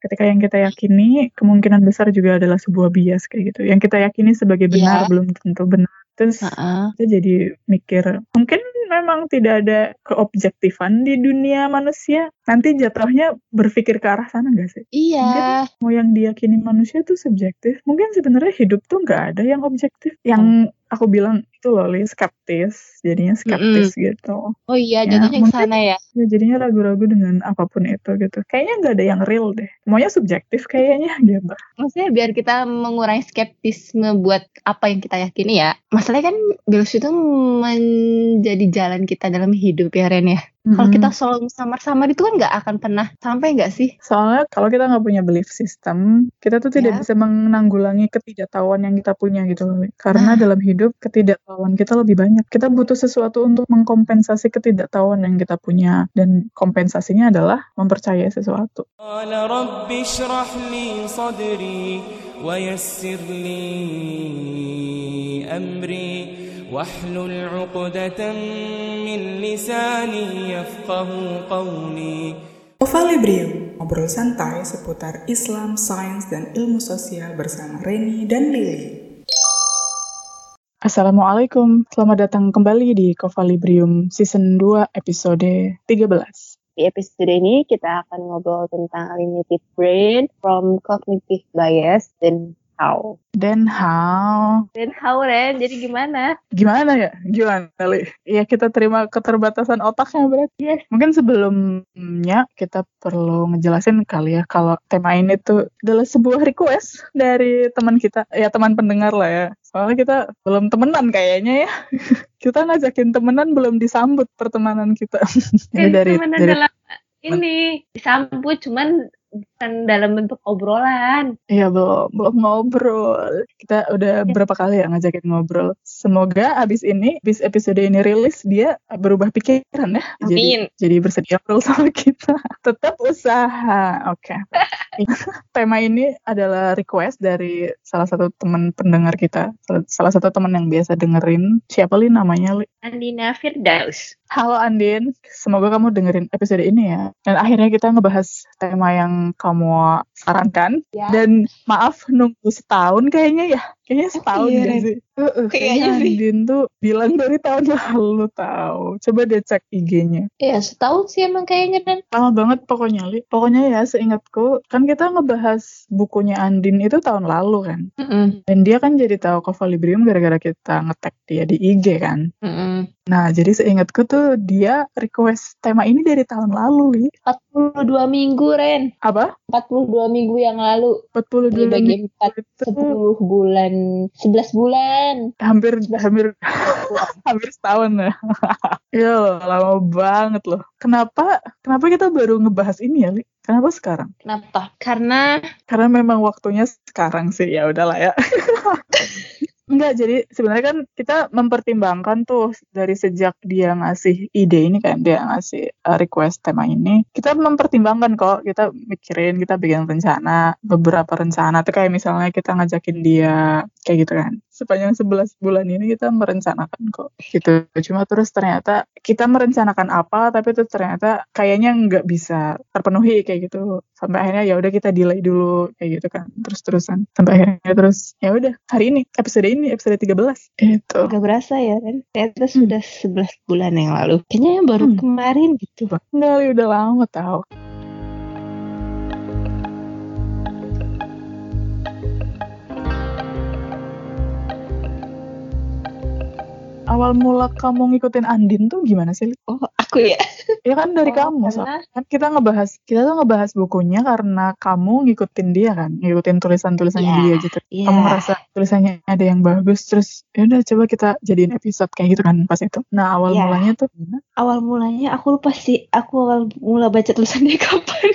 ketika yang kita yakini kemungkinan besar juga adalah sebuah bias kayak gitu. Yang kita yakini sebagai benar Iya. belum tentu benar. Terus Heeh. kita jadi mikir mungkin memang tidak ada keobjektifan di dunia manusia. Nanti jatuhnya berpikir ke arah sana nggak sih? Iya. Mau yang diyakini manusia tuh subjektif. Mungkin sebenarnya hidup tuh nggak ada yang objektif. Yang aku bilang itu loh, Li, skeptis. Jadinya skeptis gitu. Oh iya, Ya, ke mungkin- sana ya. Ya, jadinya ragu-ragu dengan apa pun itu gitu. Kayaknya nggak ada yang real deh. Semuanya subjektif kayaknya gitu. Maksudnya biar kita mengurangi skeptisme buat apa yang kita yakini ya. Masalahnya kan bias itu menjadi jalan kita dalam hidup ya Ren ya. Mm-hmm. Kalau kita selalu samar-samar itu kan nggak akan pernah sampai nggak sih? Soalnya kalau kita nggak punya belief system, kita tuh tidak yeah. bisa menanggulangi ketidaktahuan yang kita punya gitu loh. Karena nah. dalam hidup ketidaktahuan kita lebih banyak. Kita butuh sesuatu untuk mengkompensasi ketidaktahuan yang kita punya dan kompensasinya adalah mempercayai sesuatu. صدري ويسر لي أمري واحلل عقدة من لساني يفقه قولي Ova Librium, ngobrol santai seputar Islam, sains, dan ilmu sosial bersama Reni dan Lily. Assalamualaikum, selamat datang kembali di Kovalibrium Season 2 episode 13. Di episode ini kita akan ngobrol tentang limited brain from cognitive bias dan how. Dan how? Dan how Ren, jadi gimana? Gimana ya? Gimana kali? Ya kita terima keterbatasan otaknya berarti. Mungkin sebelumnya kita perlu ngejelasin kali ya kalau tema ini tuh adalah sebuah request dari teman kita, ya teman pendengar lah ya. Soalnya kita belum temenan kayaknya ya. kita ngajakin temenan belum disambut pertemanan kita. Ini dari Temenan dari dalam ini disambut cuman bukan dalam bentuk obrolan. Iya belum, belum ngobrol. Kita udah berapa kali ya ngajakin ngobrol. Semoga abis ini, abis episode ini rilis, dia berubah pikiran ya. Jadi, Amin. jadi bersedia ngobrol sama kita. Tetap usaha. Oke. Tema ini adalah request dari salah satu teman pendengar kita. Salah, salah satu teman yang biasa dengerin. Siapa li namanya li? Andina Firdaus. Halo Andin, semoga kamu dengerin episode ini ya. Dan akhirnya kita ngebahas tema yang kamu sarankan. Ya. Dan maaf nunggu setahun kayaknya ya. Kayaknya setahun Iya, sih? Kayaknya sih. Andin tuh bilang dari tahun lalu tahu. Coba deh cek IG-nya. Ya setahun sih emang kayaknya kan. Lama banget pokoknya, Li. Pokoknya ya seingatku, kan kita ngebahas bukunya Andin itu tahun lalu kan. Dan dia kan jadi tahu Kovalibrium gara-gara kita nge-tag dia di IG kan. Nah, jadi seingatku tuh dia request tema ini dari tahun lalu, Li. 42 minggu Ren. Apa? 42 minggu yang lalu. 42 Dibagi minggu 4 itu 10 bulan 11 bulan. Hampir hampir hampir setahun ya. ya lama banget loh. Kenapa kenapa kita baru ngebahas ini ya, Li? Kenapa sekarang? Kenapa? Karena Karena memang waktunya sekarang sih, ya udahlah ya. Enggak, jadi sebenarnya kan kita mempertimbangkan tuh dari sejak dia ngasih ide ini kan, dia ngasih uh, request tema ini, kita mempertimbangkan kok, kita mikirin, kita bikin rencana, beberapa rencana, tuh kayak misalnya kita ngajakin dia, kayak gitu kan. Sepanjang 11 bulan ini kita merencanakan kok, gitu. Cuma terus ternyata kita merencanakan apa, tapi itu ternyata kayaknya nggak bisa terpenuhi kayak gitu. Sampai akhirnya ya udah kita delay dulu kayak gitu kan, terus-terusan. Sampai akhirnya terus ya udah hari ini episode ini episode 13 itu. gak berasa ya Ren. Ternyata sudah 11 bulan yang lalu. Kayaknya baru Hmm. kemarin gitu. Enggak, Li, udah lama tau. Awal mula kamu ngikutin Andin tuh gimana sih? Oh aku ya. Ya kan dari Oh, kamu, so. karena- kan kita ngebahas, kita tuh ngebahas bukunya karena kamu ngikutin dia kan, ngikutin tulisan-tulisannya Iya, dia gitu. Iya. Kamu ngerasa tulisannya ada yang bagus, terus ya udah coba kita jadiin episode kayak gitu kan pas itu. Nah awal Iya. mulanya tuh gimana? awal mulanya aku lupa sih aku awal mula baca tulisannya kapan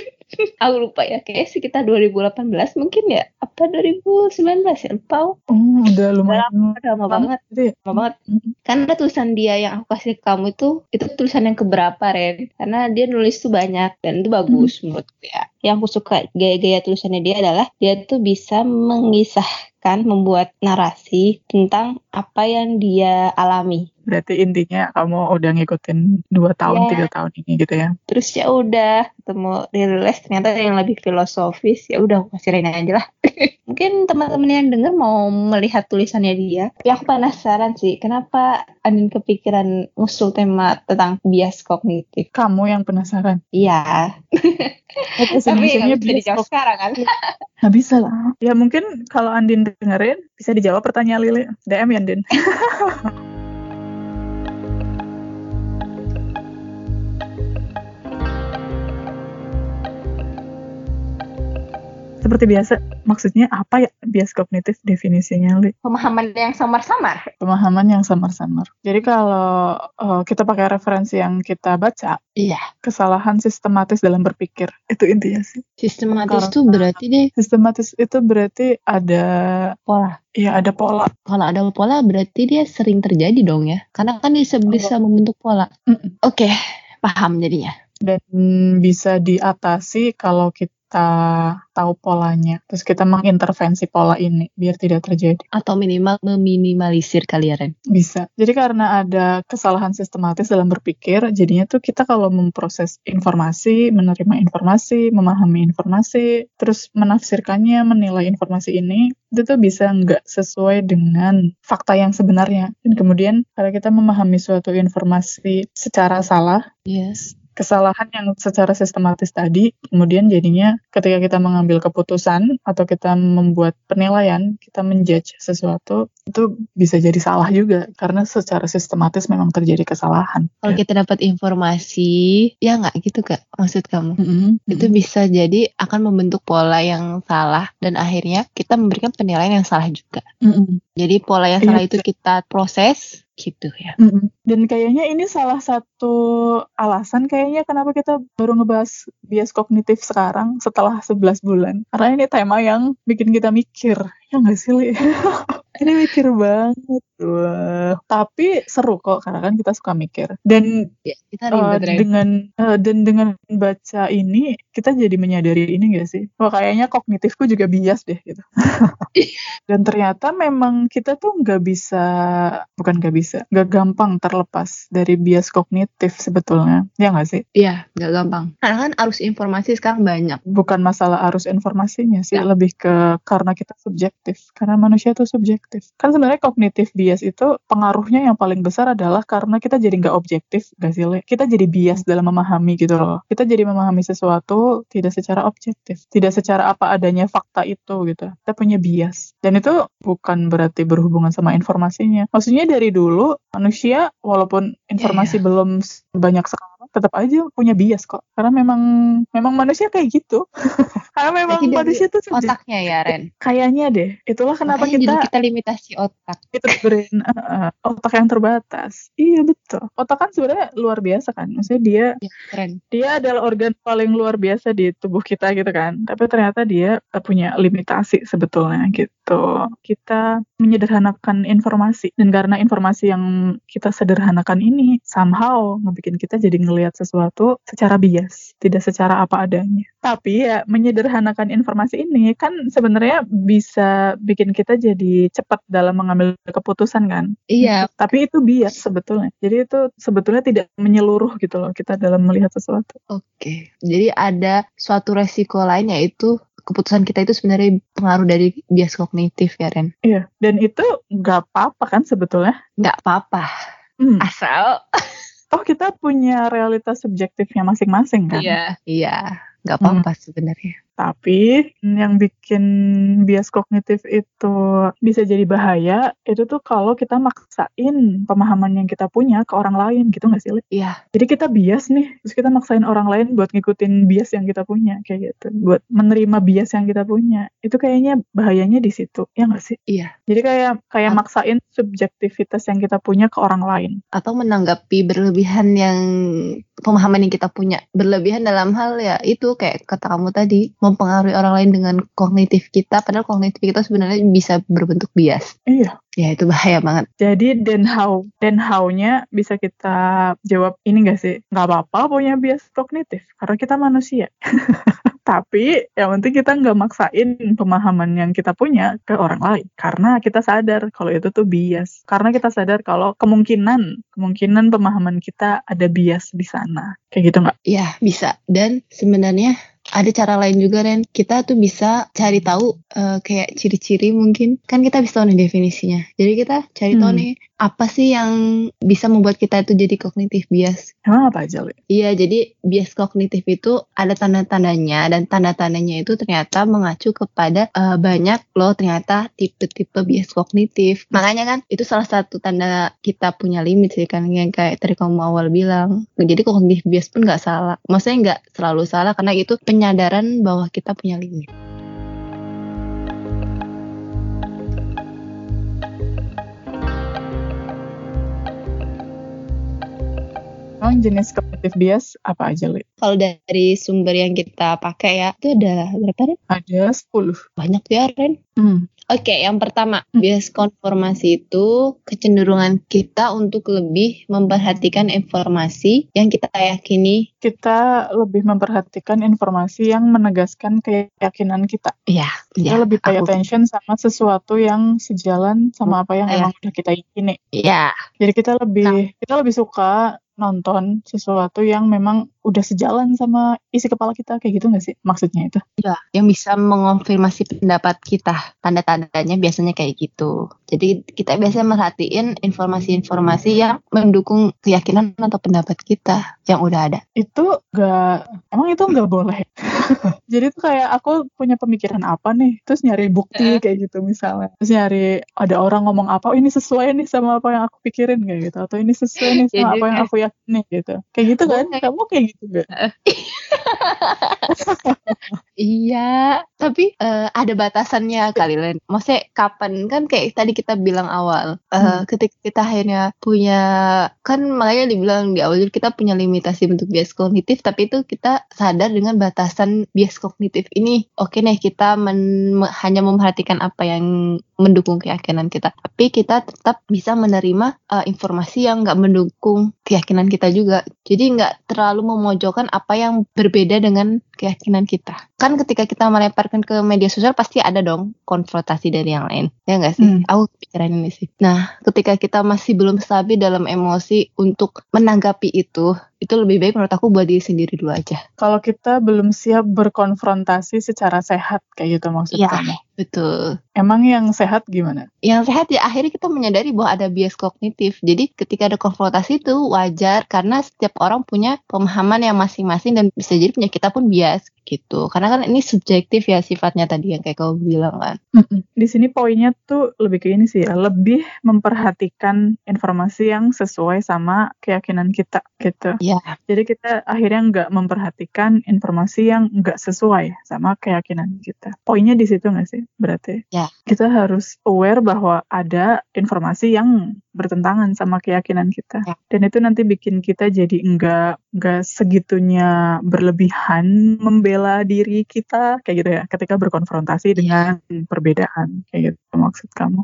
aku lupa ya kayak sekitar 2018 mungkin ya? Apa 2019 ya? Lupa Oh udah lumayan udah lama banget gitu ya. lama banget. Mhm. karena tulisan dia yang aku kasih ke kamu itu itu tulisan yang keberapa Ren? Karena dia nulis tuh banyak dan itu bagus menurutku ya yang aku suka gaya-gaya tulisannya dia adalah dia tuh bisa mengisahkan, membuat narasi tentang apa yang dia alami. Berarti intinya kamu udah ngikutin dua tahun, Iya. tiga tahun ini gitu ya. Terus ya udah ketemu rilis ternyata yang lebih filosofis ya udah aku kasih Rena aja lah. Mungkin teman-teman yang denger mau melihat tulisannya dia. Tapi aku penasaran sih kenapa Andin kepikiran ngusul tema tentang bias kognitif. Kamu yang penasaran. Iya. Bahasa Tapi nggak bisa dijawab sekarang kan. Nggak bisa lah. Ya mungkin kalau Andin dengerin, bisa dijawab pertanyaan Lili. DM ya Andin. Seperti biasa, maksudnya apa ya bias kognitif definisinya, Li? Pemahaman yang samar-samar. Pemahaman yang samar-samar. Jadi kalau eh, kita pakai referensi yang kita baca, Iya. kesalahan sistematis dalam berpikir, itu intinya sih. Sistematis Karena- tuh berarti deh Sistematis itu berarti ada pola. ya ada pola. Kalau ada pola berarti dia sering terjadi dong ya. Karena kan dia bisa membentuk pola. Mm-mm. Oke, paham jadinya. Dan bisa diatasi kalau kita tahu polanya. Terus kita mengintervensi pola ini biar tidak terjadi. Atau minimal meminimalisir kali ya, Ren. Bisa. Jadi karena ada kesalahan sistematis dalam berpikir, jadinya tuh kita kalau memproses informasi, menerima informasi, memahami informasi, terus menafsirkannya, menilai informasi ini, itu tuh bisa nggak sesuai dengan fakta yang sebenarnya. Dan kemudian kalau kita memahami suatu informasi secara salah, Yes. Kesalahan yang secara sistematis tadi, kemudian jadinya ketika kita mengambil keputusan atau kita membuat penilaian, kita menjudge sesuatu, itu bisa jadi salah juga karena secara sistematis memang terjadi kesalahan. Kalau kita dapat informasi, ya nggak gitu kak? Maksud kamu? Mm-mm. Itu bisa jadi akan membentuk pola yang salah dan akhirnya kita memberikan penilaian yang salah juga. Mm-mm. Jadi pola yang Iya, salah itu kita proses gitu ya. Mm-mm. Dan kayaknya ini salah satu alasan kayaknya kenapa kita baru ngebahas bias kognitif sekarang setelah 11 bulan. Karena ini tema yang bikin kita mikir. Ya nggak sih? ini mikir banget. Wah. Tapi seru kok, karena kan kita suka mikir. Dan Ya, kita eh, dengan eh, dan dengan baca ini, kita jadi menyadari ini gak sih? Wah kayaknya kognitifku juga bias deh gitu. dan ternyata memang kita tuh nggak bisa, bukan nggak bisa, nggak gampang terlepas dari bias kognitif sebetulnya. Ya nggak sih? Iya, nggak gampang. Karena kan arus informasi sekarang banyak. Bukan masalah arus informasinya sih, Ya. lebih ke karena kita subjektif. Karena manusia tuh subjektif. Kan sebenarnya kognitif bias itu pengaruhnya yang paling besar adalah karena kita jadi nggak objektif, gak sih? Le? Kita jadi bias dalam memahami gitu loh. Kita jadi memahami sesuatu tidak secara objektif, tidak secara apa adanya fakta itu gitu. Kita punya bias. Dan itu bukan berarti berhubungan sama informasinya. Maksudnya dari dulu manusia walaupun informasi belum banyak sekarang tetap aja punya bias kok. Karena memang memang manusia kayak gitu. Karena memang dari manusia tuh. Otaknya ya, Ren. Kayaknya deh. Itulah kenapa Makanya kita kita limitasi otak. itu brain uh, uh, otak yang terbatas. Iya betul. Otak kan sebenarnya luar biasa kan. Maksudnya dia Ya, keren. dia adalah organ paling luar biasa di tubuh kita gitu kan. Tapi ternyata dia uh, punya limitasi sebetulnya gitu. Kita menyederhanakan informasi dan karena informasi yang kita sederhanakan ini somehow ngebikin kita jadi ngelihat sesuatu secara bias, tidak secara apa adanya. Tapi ya menyederhanakan informasi ini kan sebenarnya bisa bikin kita jadi cepat dalam mengambil keputusan kan. Iya, Tapi itu bias sebetulnya. Jadi itu sebetulnya tidak menyeluruh gitu loh kita dalam melihat sesuatu. Oke, jadi ada suatu resiko lain yaitu keputusan kita itu sebenarnya pengaruh dari bias kognitif ya Ren. Iya. Dan itu nggak apa-apa kan sebetulnya. Nggak apa-apa, Hmm. asal Oh kita punya realitas subjektifnya masing-masing kan. iya iya nggak apa-apa sebenarnya. Tapi yang bikin bias kognitif itu bisa jadi bahaya itu tuh kalau kita maksain pemahaman yang kita punya ke orang lain gitu nggak sih? Li? Iya, Jadi kita bias nih, terus kita maksain orang lain buat ngikutin bias yang kita punya kayak gitu, buat menerima bias yang kita punya. Itu kayaknya bahayanya di situ, ya nggak sih? iya. Jadi kayak kayak Ap- maksain subjektivitas yang kita punya ke orang lain. Atau menanggapi berlebihan yang pemahaman yang kita punya berlebihan dalam hal ya itu kayak kata kamu tadi mempengaruhi orang lain dengan kognitif kita, padahal kognitif kita sebenarnya bisa berbentuk bias. Iya, Ya itu bahaya banget. Jadi then how, then how-nya bisa kita jawab ini gak sih? Nggak apa-apa punya bias kognitif, karena kita manusia. Tapi yang penting kita nggak maksain pemahaman yang kita punya ke orang lain. Karena kita sadar kalau itu tuh bias. Karena kita sadar kalau kemungkinan, kemungkinan pemahaman kita ada bias di sana. Kayak gitu nggak? Iya bisa. Dan sebenarnya ada cara lain juga Ren. Kita tuh bisa cari tahu uh, kayak ciri-ciri mungkin. Kan kita bisa tahu nih definisinya. Jadi kita cari tahu Hmm. nih apa sih yang bisa membuat kita itu jadi kognitif bias Emang apa aja? Iya, jadi bias kognitif itu ada tanda-tandanya dan tanda-tandanya itu ternyata mengacu kepada eh, banyak loh ternyata tipe-tipe bias kognitif. Makanya kan itu salah satu tanda kita punya limit sih kan yang kayak tadi kamu awal bilang. Jadi kognitif bias pun nggak salah. Maksudnya nggak selalu salah karena itu penyadaran bahwa kita punya limit. Emang jenis kognitif bias apa aja, Li? Kalau dari sumber yang kita pakai ya itu ada berapa Ren? Ada 10. Banyak ya Ren. Hmm. Oke, yang pertama, Hmm. bias konformasi itu kecenderungan kita untuk lebih memperhatikan informasi yang kita yakini. Kita lebih memperhatikan informasi yang menegaskan keyakinan kita. Iya, Kita lebih pay aku- attention sama sesuatu yang sejalan sama apa yang Iya. emang udah kita yakini. Iya, Jadi kita lebih kita lebih suka nonton sesuatu yang memang udah sejalan sama isi kepala kita kayak gitu nggak sih maksudnya itu? iya, yang bisa mengonfirmasi pendapat kita. Tanda-tandanya biasanya kayak gitu. Jadi kita biasanya merhatiin informasi-informasi yang mendukung keyakinan atau pendapat kita yang udah ada. Itu nggak emang itu nggak boleh. Jadi tuh kayak aku punya pemikiran apa nih, terus nyari bukti kayak gitu misalnya. Terus nyari ada orang ngomong apa, oh ini sesuai nih sama apa yang aku pikirin kayak gitu, atau ini sesuai nih sama Jadi apa yang aku yakini gitu. Kayak gitu kan? Kamu kayak gitu gak? Iya, tapi eh, ada batasannya kali Len. Maksudnya kapan kan kayak tadi kita bilang awal, eh, Hmm. ketika kita akhirnya punya kan makanya dibilang di awal juga kita punya limitasi bentuk bias kognitif, tapi itu kita sadar dengan batasan bias kognitif ini. Oke nih kita men- me- hanya memperhatikan apa yang mendukung keyakinan kita, tapi kita tetap bisa menerima eh, informasi yang nggak mendukung keyakinan kita juga. Jadi nggak terlalu memojokkan apa yang berbeda dengan keyakinan kita. Kan ketika kita melemparkan ke media sosial pasti ada dong konfrontasi dari yang lain. Ya nggak sih? Hmm. Aku pikiran ini sih. Nah, ketika kita masih belum stabil dalam emosi untuk menanggapi itu, itu lebih baik menurut aku buat diri sendiri dulu aja. Kalau kita belum siap berkonfrontasi secara sehat kayak gitu maksud Iya. kamu. Betul. Emang yang sehat gimana? Yang sehat ya akhirnya kita menyadari bahwa ada bias kognitif. Jadi ketika ada konfrontasi itu wajar karena setiap orang punya pemahaman yang masing-masing dan bisa jadi punya kita pun bias gitu. Karena kan ini subjektif ya sifatnya tadi yang kayak kamu bilang kan. Di sini poinnya tuh lebih ke ini sih ya, lebih memperhatikan informasi yang sesuai sama keyakinan kita gitu. Iya. Jadi kita akhirnya nggak memperhatikan informasi yang nggak sesuai sama keyakinan kita. Poinnya di situ nggak sih? Berarti Ya. kita harus aware bahwa ada informasi yang bertentangan sama keyakinan kita. Ya. Dan itu nanti bikin kita jadi nggak nggak segitunya berlebihan membela diri kita kayak gitu ya. Ketika berkonfrontasi dengan perbedaan kayak gitu maksud kamu.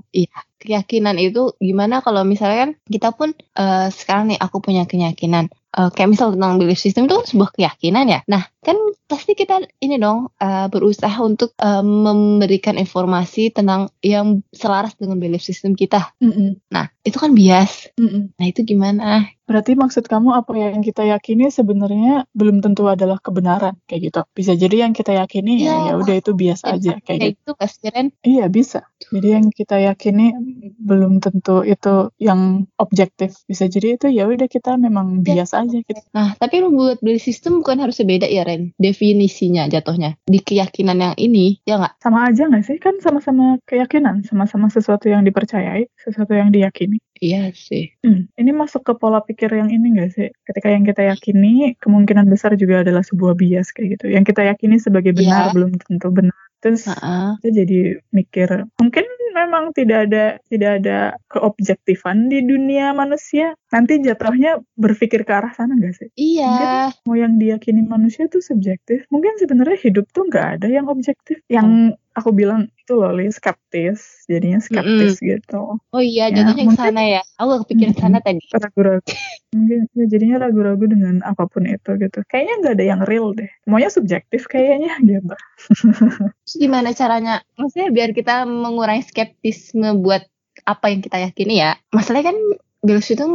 keyakinan itu gimana kalau misalnya kan kita pun eh, sekarang nih aku punya keyakinan eh, kayak misal tentang belief system itu kan sebuah keyakinan ya. Nah kan pasti kita ini dong eh, berusaha untuk eh, memberikan informasi tentang yang selaras dengan belief system kita. Mm-mm. Nah itu kan bias. Mm-mm. Nah itu gimana? Berarti maksud kamu apa yang kita yakini sebenarnya belum tentu adalah kebenaran kayak gitu. Bisa jadi yang kita yakini ya Ya. ya udah itu biasa aja kayak gitu. Kayak gitu Kak Siren. Iya bisa. Jadi yang kita yakini belum tentu itu yang objektif. Bisa jadi itu ya udah kita memang Ya. biasa aja gitu. Nah tapi lu buat belief system bukan harusnya beda ya Ren? Definisinya jatuhnya di keyakinan yang ini ya nggak? Sama aja nggak sih? Kan sama-sama keyakinan, sama-sama sesuatu yang dipercayai, sesuatu yang diyakini. Iya sih. Hmm, ini masuk ke pola pikir yang ini nggak sih? Ketika yang kita yakini kemungkinan besar juga adalah sebuah bias kayak gitu. Yang kita yakini sebagai benar Iya. belum tentu benar. Terus Heeh. kita jadi mikir mungkin memang tidak ada tidak ada keobjektifan di dunia manusia. Nanti jatuhnya berpikir ke arah sana nggak sih? Iya. Mau yang diyakini manusia tuh subjektif. Mungkin sebenarnya hidup tuh nggak ada yang objektif. Yang aku bilang itu loh Li, skeptis jadinya skeptis gitu Oh iya, Ya, jatuhnya ke sana ya. Aku gak kepikiran sana tadi. ragu-ragu mungkin ya jadinya ragu-ragu dengan apa pun itu gitu kayaknya nggak ada yang real deh semuanya subjektif kayaknya gitu gimana caranya? Maksudnya biar kita mengurangi skeptisme buat apa yang kita yakini ya. Masalahnya kan Bilus itu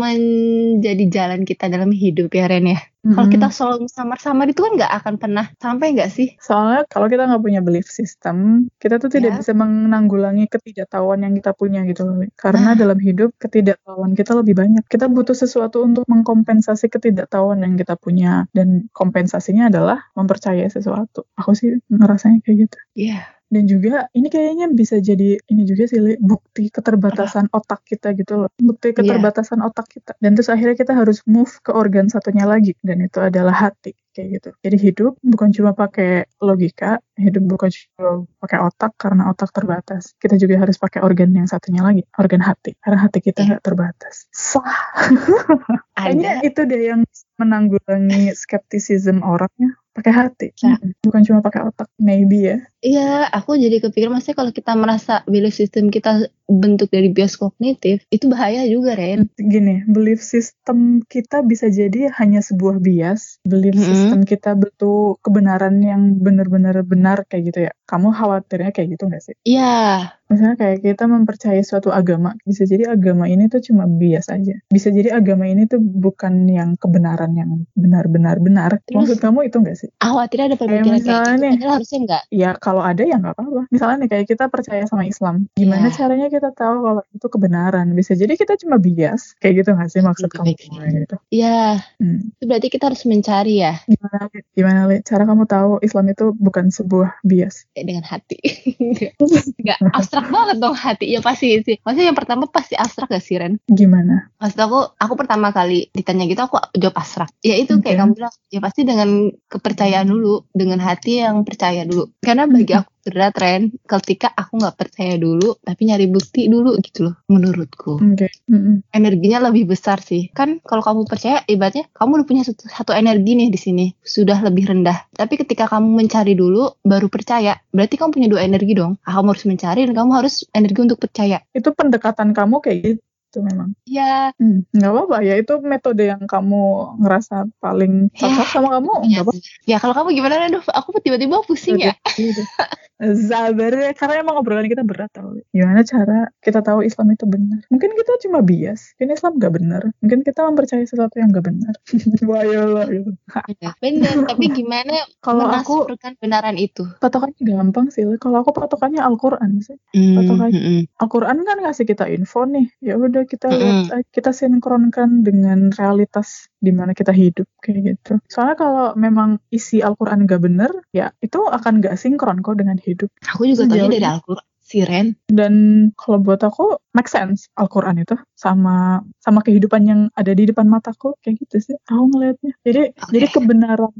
menjadi jalan kita dalam hidup ya Ren ya. Kalau Mm-mm. kita selalu samar-samar itu kan nggak akan pernah sampai nggak sih? Soalnya kalau kita nggak punya belief system, kita tuh tidak Ya. bisa menanggulangi ketidaktahuan yang kita punya gitu loh. Karena Nah. dalam hidup ketidaktahuan kita lebih banyak. Kita butuh sesuatu untuk mengkompensasi ketidaktahuan yang kita punya. Dan kompensasinya adalah mempercayai sesuatu. Aku sih ngerasanya kayak gitu. Iya. Dan juga ini kayaknya bisa jadi ini juga sih bukti keterbatasan otak kita gitu loh. Bukti Iya. keterbatasan otak kita. Dan terus akhirnya kita harus move ke organ satunya lagi dan itu adalah hati kayak gitu. Jadi hidup bukan cuma pakai logika, hidup bukan cuma pakai otak karena otak terbatas. Kita juga harus pakai organ yang satunya lagi, organ hati. Karena hati kita Iya. nggak terbatas. Sah. Kayaknya itu deh yang menanggulangi skeptisism orangnya pakai hati. Mm-mm. bukan cuma pakai otak. Maybe ya. Iya, aku jadi kepikir maksudnya kalau kita merasa belief system kita bentuk dari bias kognitif, itu bahaya juga, Ren. Gini, belief system kita bisa jadi hanya sebuah bias. Belief Mm-mm. system kita bentuk kebenaran yang benar-benar benar kayak gitu ya. Kamu khawatirnya kayak gitu nggak sih? Iya, Misalnya kayak kita mempercayai suatu agama, bisa jadi agama ini tuh cuma bias aja. Bisa jadi agama ini tuh bukan yang kebenaran yang benar-benar benar. Maksud kamu itu nggak sih? khawatirnya ada pemikiran kayak misalnya gitu, padahal harusnya enggak. Ya kalau ada ya nggak apa-apa. Misalnya nih kayak kita percaya sama Islam, gimana Iya. caranya kita tahu kalau itu kebenaran? Bisa jadi kita cuma bias, kayak gitu nggak sih maksud Gitu, kamu? gitu. Iya, Hmm. itu berarti kita harus mencari ya, Gimana, gimana Li? Cara kamu tahu Islam itu bukan sebuah bias? kayak dengan hati. Enggak, abstrak banget dong hati. Ya pasti sih. Maksudnya yang pertama pasti abstrak gak sih, Ren? Gimana? Maksud aku, aku pertama kali ditanya gitu, aku jawab abstrak. Ya itu kayak Oke. kamu bilang, ya pasti dengan kepercayaan dulu, dengan hati yang percaya dulu. Karena bagi aku berat, Ren, ketika aku nggak percaya dulu, tapi nyari bukti dulu gitu loh, menurutku. Oke. Mm-mm. Energinya lebih besar sih. Kan kalau kamu percaya, ibaratnya kamu udah punya satu, satu energi nih di sini, sudah lebih rendah. Tapi ketika kamu mencari dulu, baru percaya, berarti kamu punya dua energi dong. Kamu harus mencari dan kamu harus energi untuk percaya. Itu pendekatan kamu kayak gitu memang. Ya, Hmm, nggak apa-apa ya itu metode yang kamu ngerasa paling cocok sama kamu ya, nggak apa-apa ya kalau kamu gimana, Ren? Duh, Aku tiba-tiba pusing ya. Sabar ya, karena emang obrolan kita berat tau. Gimana cara kita tahu Islam itu benar? Mungkin kita cuma bias, mungkin Islam nggak benar. Mungkin kita mempercayai sesuatu yang nggak benar. Bahaya gitu. Ya, bener, tapi gimana Kalau aku benaran itu? patokannya gampang sih. Kalau aku patokannya Al-Quran sih. Hmm, Patokannya. hmm, hmm. Al-Quran kan ngasih kita info nih. Ya udah kita lihat, Mm-mm. aja, kita sinkronkan dengan realitas di mana kita hidup kayak gitu. Soalnya kalau memang isi Al-Quran gak bener, ya itu akan gak sinkron kok dengan hidup. Aku juga Sejauh dari. Al-Quran. Si Ren. Dan kalau buat aku make sense Al-Quran itu sama sama kehidupan yang ada di depan mataku kayak gitu sih. Aku ngelihatnya. Jadi Oke. jadi kebenaran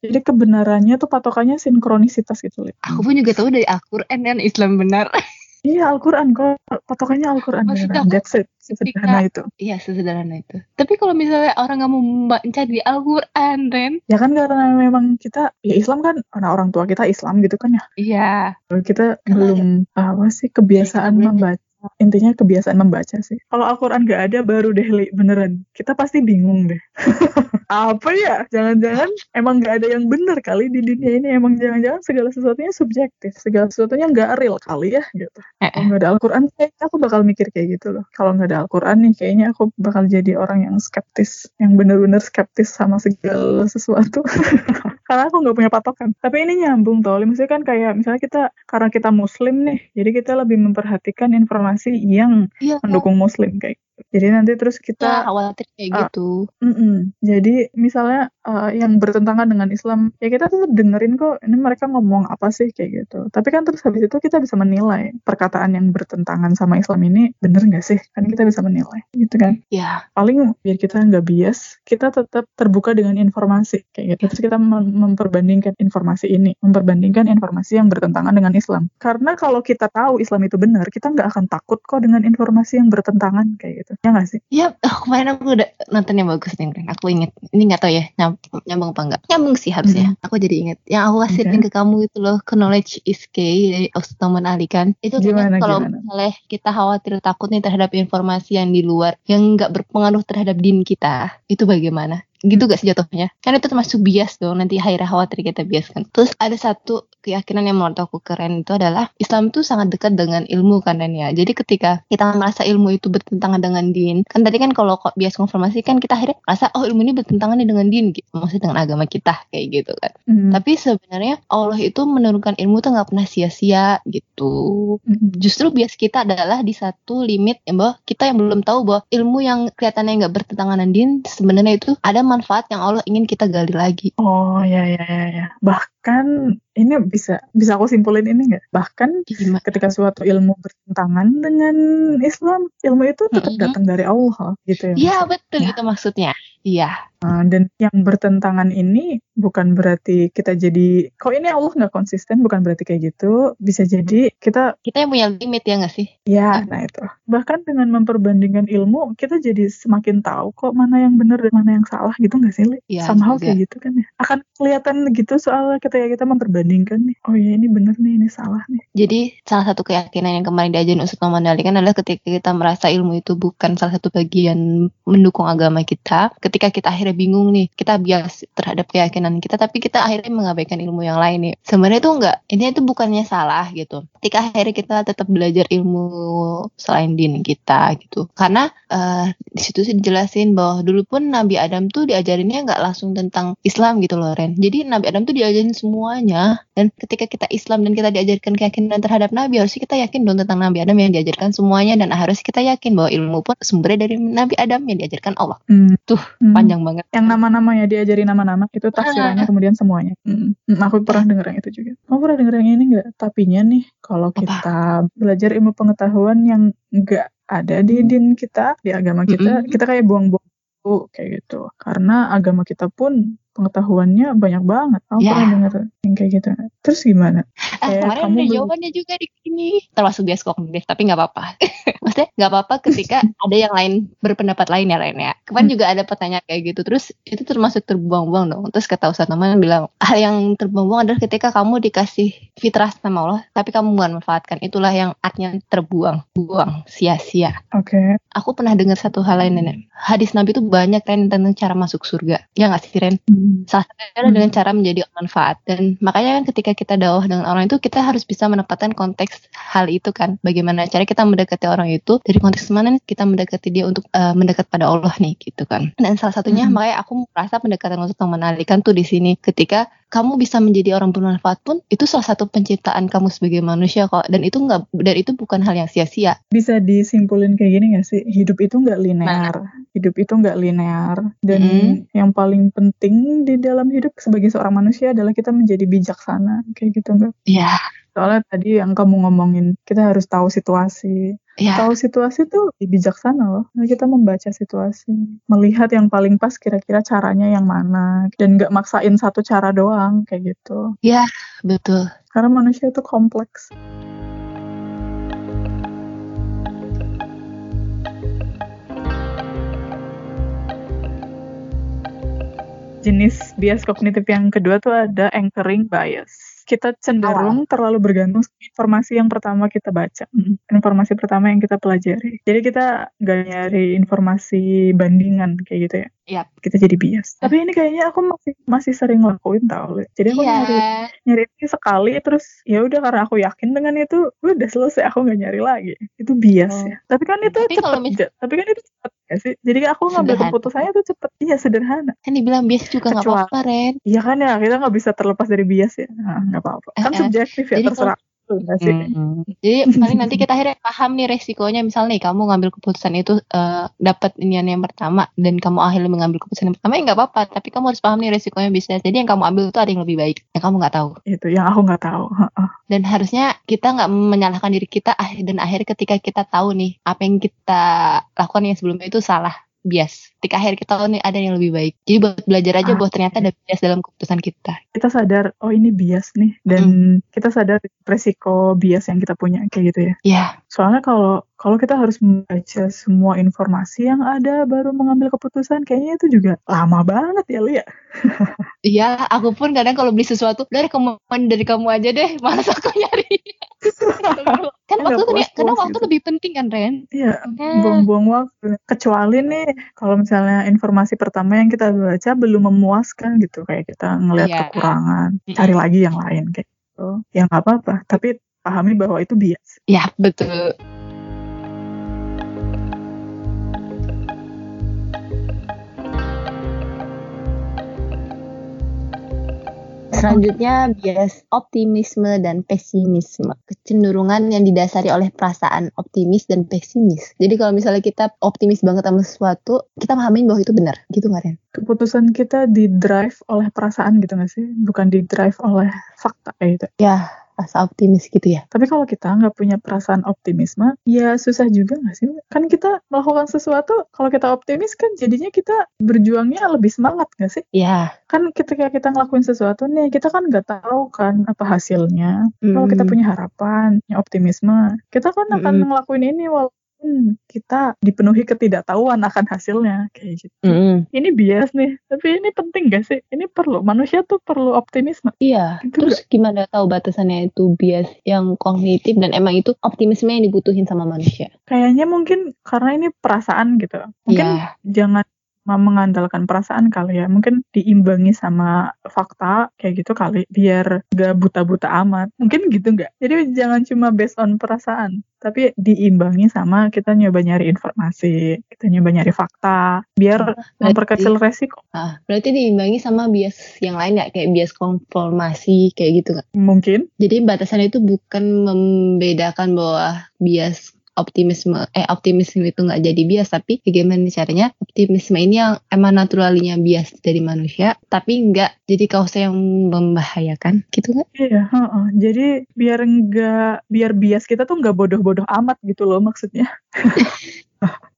jadi kebenarannya tuh patokannya sinkronisitas gitu. Aku pun juga tahu dari Al-Quran dan Islam benar. Iya Al-Quran kok patokannya Al-Quran beneran. aku, That's it. Sesederhana itu. Iya, sesederhana itu. Tapi kalau misalnya orang nggak mau mencari di Al-Quran, Ren. Ya kan karena memang kita ya Islam kan karena orang tua kita Islam gitu kan ya. Iya. Kita Karena belum apa sih kebiasaan Boleh. membaca. Intinya kebiasaan membaca sih. Kalau Al-Quran gak ada baru deh Li, beneran. Kita pasti bingung deh. apa ya? Jangan-jangan emang gak ada yang bener kali di dunia ini. Emang jangan-jangan segala sesuatunya subjektif. Segala sesuatunya gak real kali ya gitu. Eh, Kalau nggak ada Al-Quran, kayaknya aku bakal mikir kayak gitu loh. Kalau nggak ada Al-Quran nih, kayaknya aku bakal jadi orang yang skeptis, yang bener-bener skeptis sama segala sesuatu. karena aku nggak punya patokan. Tapi ini nyambung toh, maksudnya kan kayak misalnya kita karena kita Muslim nih, jadi kita lebih memperhatikan informasi yang Iya. mendukung Muslim kayak. Jadi nanti terus Kita kita khawatir kayak Ah. gitu. Mm-mm. Jadi misalnya uh, yang bertentangan dengan Islam, ya kita tetap dengerin kok ini mereka ngomong apa sih kayak gitu. Tapi kan terus habis itu kita bisa menilai perkataan yang bertentangan sama Islam ini bener nggak sih? Kan kita bisa menilai, gitu kan? Ya, Paling biar kita nggak bias, kita tetap terbuka dengan informasi kayak gitu. Terus kita mem- memperbandingkan informasi ini, memperbandingkan informasi yang bertentangan dengan Islam. Karena kalau kita tahu Islam itu benar, kita nggak akan takut kok dengan informasi yang bertentangan kayak gitu. Gitu ya nggak sih Ya, oh, kemarin aku udah nonton yang bagus nih, Ren. Aku inget. Ini nggak tahu ya, nyam- nyambung apa enggak. Nyambung sih harusnya. Aku jadi inget. Yang aku kasih Oke. link ke kamu itu loh, Knowledge is Key dari Osman Ali kan. Itu Gimana, kalau gimana? misalnya kita khawatir takut nih terhadap informasi yang di luar, yang nggak berpengaruh terhadap din kita, itu bagaimana? Gitu gak sih jatuhnya? Kan itu termasuk bias dong, nanti akhirnya khawatir kita bias kan. Terus ada satu keyakinan yang menurut aku keren itu adalah Islam itu sangat dekat dengan ilmu kan dan ya. Jadi ketika kita merasa ilmu itu bertentangan dengan din, kan tadi kan kalau kok bias konfirmasi kan kita akhirnya merasa oh ilmu ini bertentangan nih dengan din gitu. Maksudnya dengan agama kita kayak gitu kan. Hmm. Tapi sebenarnya Allah itu menurunkan ilmu tuh nggak pernah sia-sia gitu. Hmm. Justru bias kita adalah di satu limit yang bahwa kita yang belum tahu bahwa ilmu yang kelihatannya nggak bertentangan dengan din sebenarnya itu ada manfaat yang Allah ingin kita gali lagi. Oh ya ya ya ya. Bahkan ini bisa bisa aku simpulin ini nggak? Bahkan Gimana? ketika suatu ilmu bertentangan dengan Islam, ilmu itu tetap Mhm. datang dari Allah gitu ya. Iya betul Ya. itu maksudnya. Iya. Uh, dan yang bertentangan ini bukan berarti kita jadi kok ini Allah nggak konsisten bukan berarti kayak gitu bisa jadi kita Kita yang punya limit ya nggak sih? ya Hmm. nah itu bahkan dengan memperbandingkan ilmu kita jadi semakin tahu kok mana yang benar dan mana yang salah gitu nggak sih Li? Iya somehow juga. kayak gitu kan ya akan kelihatan gitu soalnya ketika kita memperbandingkan nih oh ya ini benar nih ini salah nih Jadi salah satu keyakinan yang kemarin diajarin Ustaz Muhammad Ali kan adalah ketika kita merasa ilmu itu bukan salah satu bagian mendukung agama kita, ketika kita akhirnya bingung nih, kita bias terhadap keyakinan kita, tapi kita akhirnya mengabaikan ilmu yang lain nih. Sebenarnya itu enggak, ini itu bukannya salah gitu. Ketika akhirnya kita tetap belajar ilmu selain din kita gitu. Karena eh, di situ sih dijelasin bahwa dulu pun Nabi Adam tuh diajarinnya nggak langsung tentang Islam gitu loh Ren. Jadi Nabi Adam tuh diajarin semuanya dan ketika kita Islam dan kita diajarkan keyakinan terhadap Nabi, harusnya kita yakin dong tentang Nabi Adam yang diajarkan semuanya dan harus kita yakin bahwa ilmu pun sumbernya dari Nabi Adam yang diajarkan Allah. Hmm. Tuh, Hmm. Panjang banget. yang nama-nama ya diajari nama-nama itu tafsirannya kemudian semuanya Hmm. Hmm, aku pernah denger yang itu juga kamu pernah denger yang ini nggak tapinya nih kalau kita belajar ilmu pengetahuan yang nggak ada di din kita di agama kita Mm-mm. kita kayak buang-buang waktu, kayak gitu karena agama kita pun pengetahuannya banyak banget kamu Ya. pernah denger yang kayak gitu terus gimana Ah, Kayak kemarin kamu ada belum- jawabannya juga di sini. Termasuk bias kognitif, tapi nggak apa-apa. Maksudnya nggak apa-apa ketika ada yang lain berpendapat lain ya lain ya. Kemarin Hmm. juga ada pertanyaan kayak gitu. Terus itu termasuk terbuang-buang dong. Terus kata Ustaz Noman bilang, hal yang terbuang-buang adalah ketika kamu dikasih fitrah sama Allah, tapi kamu bukan manfaatkan. Itulah yang artinya terbuang, buang, sia-sia. oke Aku pernah dengar satu hal lain, Nenek. Hadis Nabi itu banyak Ren tentang cara masuk surga. Ya nggak sih, Ren? Hmm. Salah satunya adalah Hmm. dengan cara menjadi manfaat dan makanya kan ketika kita dakwah dengan orang itu kita harus bisa menempatkan konteks hal itu kan bagaimana cara kita mendekati orang itu dari konteks mana nih kita mendekati dia untuk eh, mendekat pada Allah nih gitu kan dan salah satunya Hmm. makanya aku merasa pendekatan untuk menalikan tuh di sini ketika kamu bisa menjadi orang bermanfaat pun itu salah satu penciptaan kamu sebagai manusia kok. Dan itu nggak dan itu bukan hal yang sia-sia. Bisa disimpulin kayak gini gak sih? Hidup itu nggak linear. Hidup itu nggak linear. Dan Mm. yang paling penting di dalam hidup sebagai seorang manusia adalah kita menjadi bijaksana. Kayak gitu nggak? Ya soalnya tadi yang kamu ngomongin kita harus tahu situasi. Ya tahu situasi tuh bijaksana loh. Nah, kita membaca situasi. Melihat yang paling pas kira-kira caranya yang mana. Dan nggak maksain satu cara doang kayak gitu. Betul. Karena manusia itu kompleks. Jenis bias kognitif yang kedua tuh ada anchoring bias. Kita cenderung terlalu bergantung informasi yang pertama kita baca, Mm, informasi pertama yang kita pelajari. Jadi kita nggak nyari informasi bandingan kayak gitu ya. Yap. Kita jadi bias. Tapi ini kayaknya aku masih masih sering ngelakuin tau. Jadi aku nyari Iya. nyari ini sekali terus ya udah karena aku yakin dengan itu udah selesai aku nggak nyari lagi itu bias Oh. ya tapi kan itu Tapi cepet kalau mis- Ja- tapi kan itu cepet ya sih jadi aku ngambil keputusannya tuh cepet iya sederhana kan dibilang bias juga nggak apa-apa Ren iya kan ya kita nggak bisa terlepas dari bias ya Nah, nggak apa-apa kan Eh, eh. subjektif ya Jadi terserah sih Hmm. Jadi paling nanti kita akhirnya paham nih resikonya. Misalnya nih kamu ngambil keputusan itu eh, dapat inian yang pertama dan kamu akhirnya mengambil keputusan yang pertama ya nggak apa-apa. Tapi kamu harus paham nih resikonya bisa jadi yang kamu ambil itu ada yang lebih baik. Yang kamu nggak tahu. Itu yang aku nggak tahu. Dan harusnya kita nggak menyalahkan diri kita dan akhirnya ketika kita tahu nih apa yang kita lakukan yang sebelumnya itu salah bias. Ketika akhir kita tahu nih ada yang lebih baik. Jadi buat belajar aja Ah, bahwa ternyata ada bias dalam keputusan kita. kita sadar oh ini bias nih dan kita sadar resiko bias yang kita punya kayak gitu ya Ya, soalnya kalau kalau kita harus membaca semua informasi yang ada baru mengambil keputusan kayaknya itu juga lama banget ya Lia iya. Aku pun kadang kalau beli sesuatu dari kamu dari kamu aja deh. Malas aku nyari. kan Nggak waktu tuh puas-puas karena waktu gitu. lebih penting kan Ren. Iya, Nah. buang-buang waktu. Kecuali nih, kalau misalnya informasi pertama yang kita baca belum memuaskan gitu, kayak kita ngelihat Iya. kekurangan, cari lagi yang lain kayak gitu. Ya nggak apa-apa, tapi pahami bahwa itu bias. Ya betul. Selanjutnya bias optimisme dan pesimisme. Kecenderungan yang didasari oleh perasaan optimis dan pesimis. Jadi kalau misalnya kita optimis banget sama sesuatu, kita pahamin bahwa itu benar. Gitu nggak Ren? Keputusan kita di drive oleh perasaan gitu nggak sih? Bukan di drive oleh fakta kayak gitu. Ya, rasa optimis gitu ya. Tapi kalau kita nggak punya perasaan optimisme, ya susah juga nggak sih? Kan kita melakukan sesuatu, kalau kita optimis kan jadinya kita berjuangnya lebih semangat nggak sih? Ya. kan ketika kita ngelakuin sesuatu nih kita kan nggak tahu kan apa hasilnya kalau kita Mm. punya harapan punya optimisme kita kan akan Mm-mm. ngelakuin ini walaupun kita dipenuhi ketidaktahuan akan hasilnya kayak gitu Mm-mm. ini bias nih tapi ini penting gak sih ini perlu manusia tuh perlu optimisme Iya, Itu terus gimana tahu batasannya itu bias yang kognitif dan emang itu optimisme yang dibutuhin sama manusia? kayaknya mungkin karena ini perasaan gitu mungkin Iya. jangan mengandalkan perasaan kali ya. Mungkin diimbangi sama fakta kayak gitu kali biar gak buta-buta amat. Mungkin gitu nggak? Jadi jangan cuma based on perasaan tapi diimbangi sama kita nyoba nyari informasi kita nyoba nyari fakta biar memperkecil resiko. Ah, berarti diimbangi sama bias yang lain ya, kayak bias konformasi kayak gitu nggak? mungkin. Jadi batasannya itu bukan membedakan bahwa bias optimisme eh optimisme itu nggak jadi bias tapi bagaimana caranya? Optimisme ini yang emang naturalinya bias dari manusia tapi nggak jadi kausa yang membahayakan gitu nggak? iya heeh. jadi biar enggak biar bias kita tuh nggak bodoh-bodoh amat gitu loh maksudnya.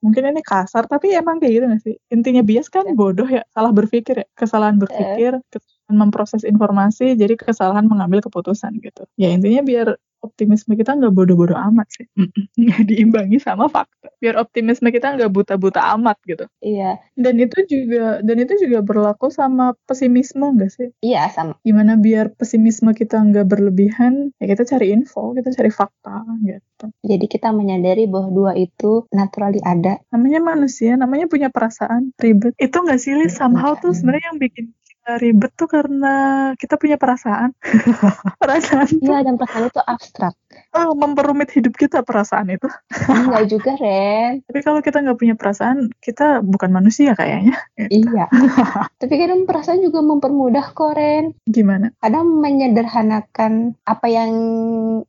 Mungkin ini kasar tapi emang kayak gitu gak sih? Intinya bias kan bodoh ya salah berpikir ya. Kesalahan berpikir kesalahan memproses informasi jadi kesalahan mengambil keputusan gitu. Ya intinya biar optimisme kita nggak bodoh-bodoh amat sih. Diimbangi sama fakta. Biar optimisme kita nggak buta-buta amat gitu. Iya, dan itu juga dan itu juga berlaku sama pesimisme nggak sih? Iya sama. gimana biar pesimisme kita nggak berlebihan ya kita cari info kita cari fakta gitu. Jadi kita menyadari bahwa dua itu naturally ada. namanya manusia namanya punya perasaan ribet. Itu nggak sih Lis? somehow tuh sebenarnya yang bikin ribet tuh karena kita punya perasaan perasaan Iya, dan perasaan itu abstrak. oh, memperumit hidup kita perasaan itu Enggak juga, Ren. tapi kalau kita nggak punya perasaan kita bukan manusia kayaknya Iya. Tapi kadang perasaan juga mempermudah kok, Ren. gimana Kadang menyederhanakan apa yang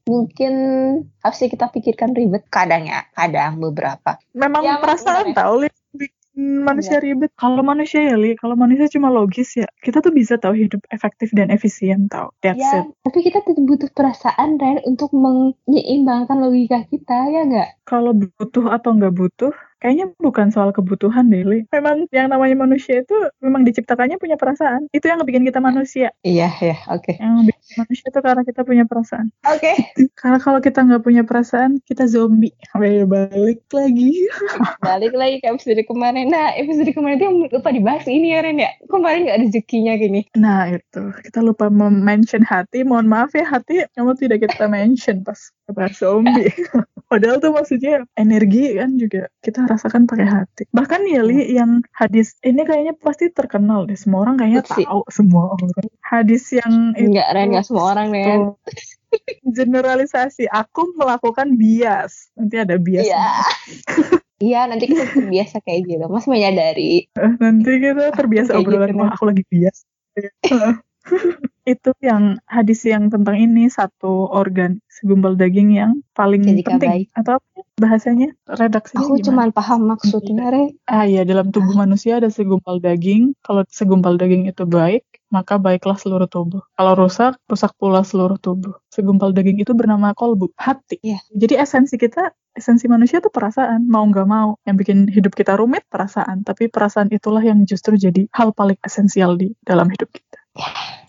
mungkin harusnya kita pikirkan ribet. Kadang ya, kadang beberapa. memang Ya, perasaan tahu bikin manusia ribet. Kalau manusia ya Li kalau manusia cuma logis ya kita tuh bisa tahu hidup efektif dan efisien tahu that's Ya, it. tapi kita tetap butuh perasaan, Ren, untuk menyeimbangkan logika kita, ya nggak? kalau butuh atau nggak butuh kayaknya bukan soal kebutuhan deh Li. memang yang namanya manusia itu memang diciptakannya punya perasaan itu yang bikin kita manusia Iya, ya, oke. yang bikin manusia itu karena kita punya perasaan Oke. karena kalau kita nggak punya perasaan kita zombie Ayo, balik lagi Balik lagi ke episode kemarin. Nah, episode kemarin itu yang lupa dibahas ini ya, Ren, ya. Kemarin nggak rezekinya gini. Nah itu kita lupa mention hati. Mohon maaf ya hati, kamu tidak kita mention pas bahas zombie. Padahal tuh maksudnya energi kan juga kita rasakan pakai hati. Bahkan ya Li yang hadis ini kayaknya pasti terkenal deh. Semua orang kayaknya Kutsi. tahu semua orang. Hadis yang itu Enggak, Ren, nggak semua orang, Ren. generalisasi. Aku melakukan bias. Nanti ada bias. Iya. Iya, nanti kita terbiasa kayak gitu. Mas menyadari. Nanti kita terbiasa Kayak obrolan gitu, wah aku lagi bias. itu yang hadis yang tentang ini satu organ segumpal daging yang paling Jadikan penting baik. atau apa ya bahasanya redaksinya Aku gimana? cuma paham maksudnya, Ren. ah ya dalam tubuh manusia ada segumpal daging kalau segumpal daging itu baik maka baiklah seluruh tubuh. Kalau rusak, rusak pula seluruh tubuh. Segumpal daging itu bernama kolbu, hati. Iya. Jadi esensi kita, esensi manusia itu perasaan, mau nggak mau. Yang bikin hidup kita rumit, perasaan. Tapi perasaan itulah yang justru jadi hal paling esensial di dalam hidup kita.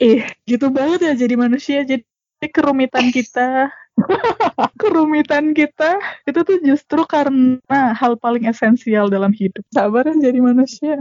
Ih, gitu banget ya jadi manusia. Jadi kerumitan kita, kerumitan kita itu tuh justru karena hal paling esensial dalam hidup. Sabar ya jadi manusia.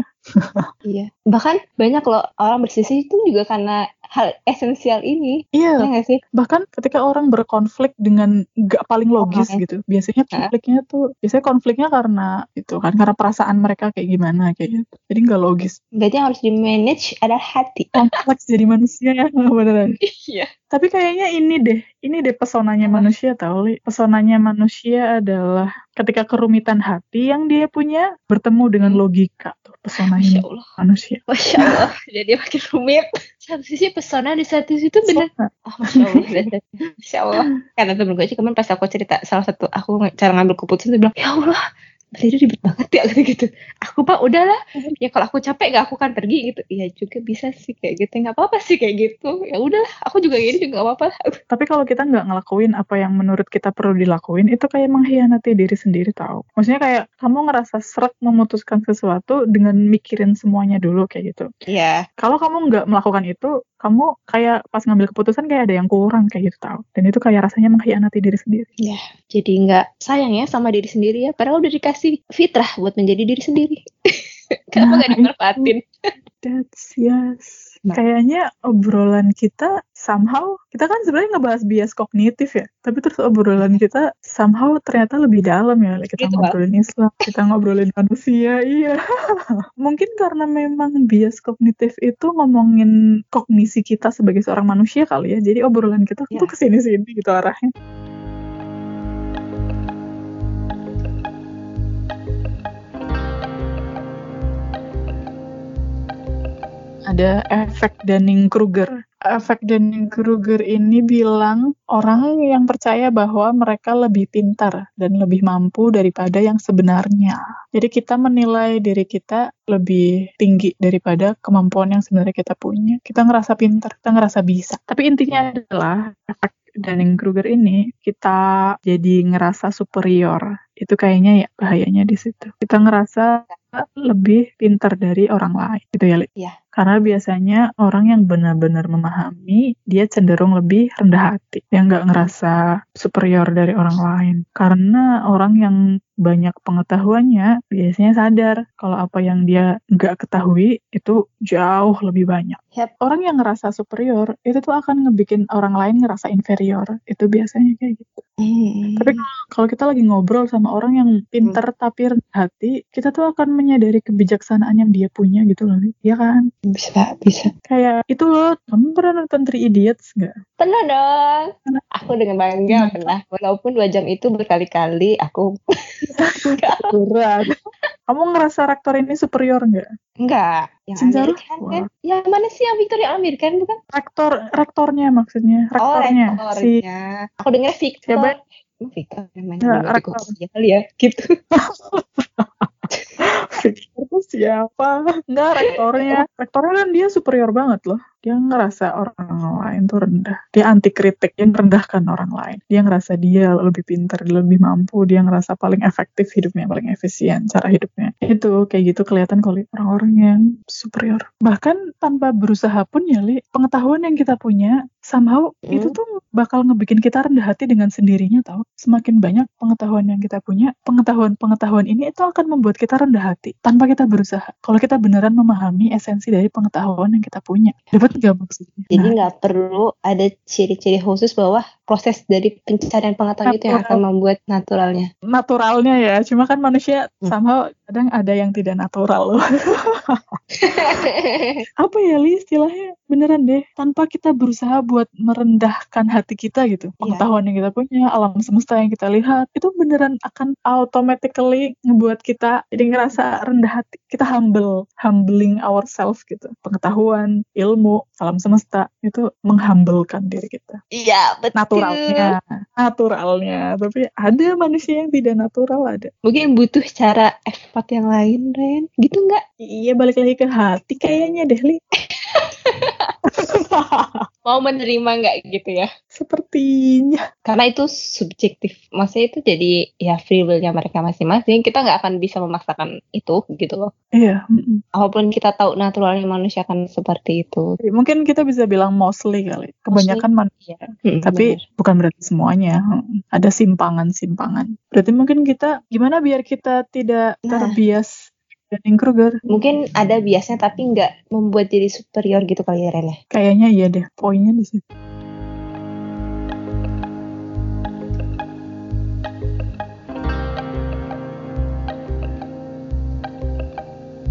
Iya. Bahkan banyak loh orang bersisi itu juga karena hal esensial ini. Iya, Ya nggak sih? bahkan ketika orang berkonflik dengan gak paling logis Orang. gitu biasanya konfliknya tuh biasanya konfliknya karena itu kan karena perasaan mereka kayak gimana kayak gitu jadi nggak logis Berarti yang harus di manage adalah hati. kompleks jadi manusia ya beneran Iya. tapi kayaknya ini deh ini deh pesonanya manusia tau li pesonanya manusia adalah ketika kerumitan hati yang dia punya bertemu dengan logika tuh Masya pesonanya Allah. manusia Masya Allah. Jadi makin rumit. Satu sisi pesona di satu sisi itu. Pesona. Oh, Masya Allah. Masya Allah. Karena temen gue sih kemarin pas aku cerita salah satu aku cara ngambil keputusan dia bilang ya Allah beli ribet banget ya gitu. Aku pak udahlah ya kalau aku capek gak aku kan pergi gitu. Iya juga bisa sih kayak gitu nggak apa-apa sih kayak gitu. Ya udahlah aku juga gini juga gak apa-apa. Tapi kalau kita nggak ngelakuin apa yang menurut kita perlu dilakuin, itu kayak mengkhianati diri sendiri tahu. Maksudnya kayak kamu ngerasa serak memutuskan sesuatu dengan mikirin semuanya dulu kayak gitu. Iya. Kalau kamu nggak melakukan itu, kamu kayak pas ngambil keputusan kayak ada yang kurang kayak gitu tahu. Dan itu kayak rasanya mengkhianati diri sendiri. Jadi nggak sayang ya sama diri sendiri ya. Padahal udah dikasih fitrah buat menjadi diri sendiri. Kenapa Nah, nggak dimanfaatin? That's yes. Nah. Kayaknya obrolan kita somehow kita kan sebenarnya ngebahas bias kognitif ya, tapi terus obrolan kita somehow ternyata lebih dalam ya. Kita Gitu, ngobrolin Islam, kita ngobrolin manusia, iya. Mungkin karena memang bias kognitif itu ngomongin kognisi kita sebagai seorang manusia kali ya. Jadi obrolan kita Iya. tuh ke sini-sini gitu arahnya. Ada efek Dunning-Kruger. Efek Dunning-Kruger ini bilang orang yang percaya bahwa mereka lebih pintar dan lebih mampu daripada yang sebenarnya. Jadi kita menilai diri kita lebih tinggi daripada kemampuan yang sebenarnya kita punya. Kita ngerasa pintar, kita ngerasa bisa. Tapi intinya adalah efek Dunning-Kruger ini kita jadi ngerasa superior. Itu kayaknya ya bahayanya di situ. Kita ngerasa lebih pintar dari orang lain gitu ya Li? Iya. karena biasanya orang yang benar-benar memahami dia cenderung lebih rendah hati dia nggak ngerasa superior dari orang lain karena orang yang banyak pengetahuannya biasanya sadar kalau apa yang dia nggak ketahui itu jauh lebih banyak Yap. orang yang ngerasa superior itu tuh akan ngebikin orang lain ngerasa inferior itu biasanya kayak gitu Hmm. tapi kalau kita lagi ngobrol sama orang yang pinter tapi rendah hati, kita tuh akan menyadari kebijaksanaan yang dia punya gitu loh. Iya kan? bisa bisa. Kayak itu loh, kamu pernah nonton Three Idiots nggak? Pernah dong. Aku dengan bangga Nah. pernah. Walaupun dua jam itu berkali-kali aku Berat. kamu ngerasa rektor ini superior nggak? enggak. Yang Cinzaru? American kan? Yang mana sih yang Victoria American bukan? Rektor, rektornya maksudnya, rektornya. oh, si rektornya. Aku dengar Victor. Siapa? Emang Victor namanya Ya, dulu rektor. ya kali ya gitu. Tuh siapa? Enggak, rektornya. Rektornya kan dia superior banget loh. Dia ngerasa orang lain tuh rendah. Dia anti kritik, dia merendahkan orang lain. Dia ngerasa dia lebih pintar, lebih mampu, dia ngerasa paling efektif hidupnya, paling efisien cara hidupnya. Itu kayak gitu kelihatan kalau orang-orang yang superior. Bahkan tanpa berusaha pun ya, Li, pengetahuan yang kita punya somehow Hmm. itu tuh bakal ngebikin kita rendah hati dengan sendirinya tau. Semakin banyak pengetahuan yang kita punya, pengetahuan-pengetahuan ini itu akan membuat kita rendah hati tanpa kita berusaha. Kalau kita beneran memahami esensi dari pengetahuan yang kita punya. Dapat nggak maksudnya? Jadi Nah, nggak perlu ada ciri-ciri khusus bahwa proses dari pencarian pengetahuan itu yang akan membuat naturalnya. naturalnya ya, cuma kan manusia Hmm. somehow kadang ada yang tidak natural loh. Apa ya Li istilahnya? Beneran deh, tanpa kita berusaha buat merendahkan hati kita gitu. Iya. Pengetahuan yang kita punya, alam semesta yang kita lihat, itu beneran akan automatically ngebuat kita jadi ngerasa rendah hati. Kita humble, humbling ourselves gitu. Pengetahuan, ilmu, alam semesta itu menghumblekan diri kita. Iya betul. Naturalnya, naturalnya. Tapi ada manusia yang tidak natural ada. Mungkin butuh cara effort yang lain, Ren. Gitu nggak? Iya balik lagi ke hati kayaknya deh Li. mau menerima nggak gitu ya Sepertinya. karena itu subjektif maksudnya itu jadi ya free will-nya mereka masing-masing kita nggak akan bisa memaksakan itu gitu loh Iya. mm-mm. apa pun kita tahu naturalnya manusia akan seperti itu Mungkin kita bisa bilang mostly kali. Kebanyakan manusia. Mm, Tapi benar. bukan berarti semuanya. Ada simpangan-simpangan. Berarti mungkin kita gimana biar kita tidak Nah. Dunning Kruger? mungkin ada biasnya tapi nggak membuat jadi superior gitu kali ya Ren ya Kayaknya iya deh. Poinnya di situ.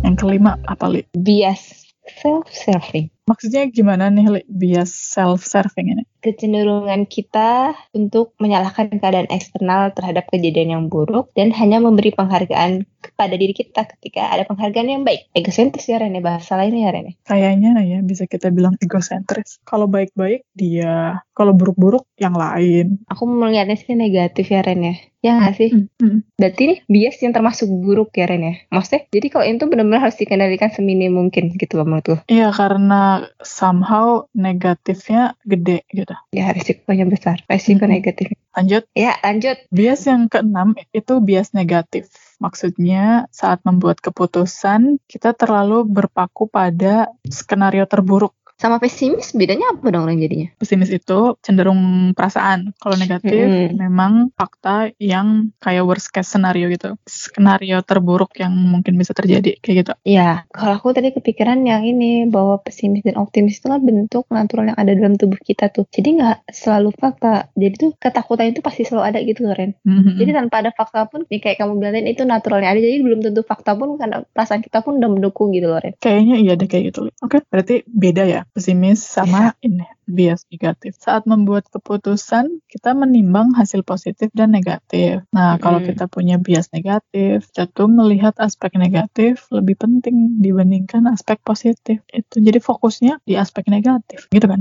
Yang kelima apa li? bias self-serving Maksudnya gimana nih? Bias self-serving ini? kecenderungan kita untuk menyalahkan keadaan eksternal terhadap kejadian yang buruk dan hanya memberi penghargaan kepada diri kita ketika ada penghargaan yang baik. Egosentris ya Rene, bahasa lainnya ya Rene. Kayaknya ya bisa kita bilang egosentris. Kalau baik-baik dia, kalau buruk-buruk yang lain. Aku melihatnya sih negatif ya Rene. Ya nggak sih? Hmm, hmm. Berarti nih bias yang termasuk buruk ya Rene. Maksudnya, jadi kalau itu benar-benar harus dikendalikan seminim mungkin gitu loh menurut. Iya karena somehow negatifnya gede gitu. Ya risikonya besar. Risiko Mhm. negatif. Lanjut, Ya lanjut. bias yang keenam itu bias negatif. Maksudnya saat membuat keputusan kita terlalu berpaku pada skenario terburuk. Sama pesimis bedanya apa dong Ren jadinya? Pesimis itu cenderung perasaan. Kalau negatif Mm-mm. memang fakta yang kayak worst case scenario gitu. Skenario terburuk yang mungkin bisa terjadi kayak gitu. Ya, kalau aku tadi kepikiran yang ini bahwa pesimis dan optimis itu kan bentuk natural yang ada dalam tubuh kita tuh. Jadi nggak selalu fakta. Jadi tuh ketakutan itu pasti selalu ada gitu loh Ren. Mhm. Jadi tanpa ada fakta pun, nih kayak kamu bilang tadi, itu naturalnya ada. Jadi belum tentu fakta pun karena perasaan kita pun udah mendukung gitu loh Ren. Kayaknya iya deh kayak gitu. Oke, berarti beda ya pesimis sama ini bias negatif. Saat membuat keputusan, kita menimbang hasil positif dan negatif. Nah, kalau Mm. kita punya bias negatif, kita tuh melihat aspek negatif lebih penting dibandingkan aspek positif. Itu jadi fokusnya di aspek negatif, gitu kan?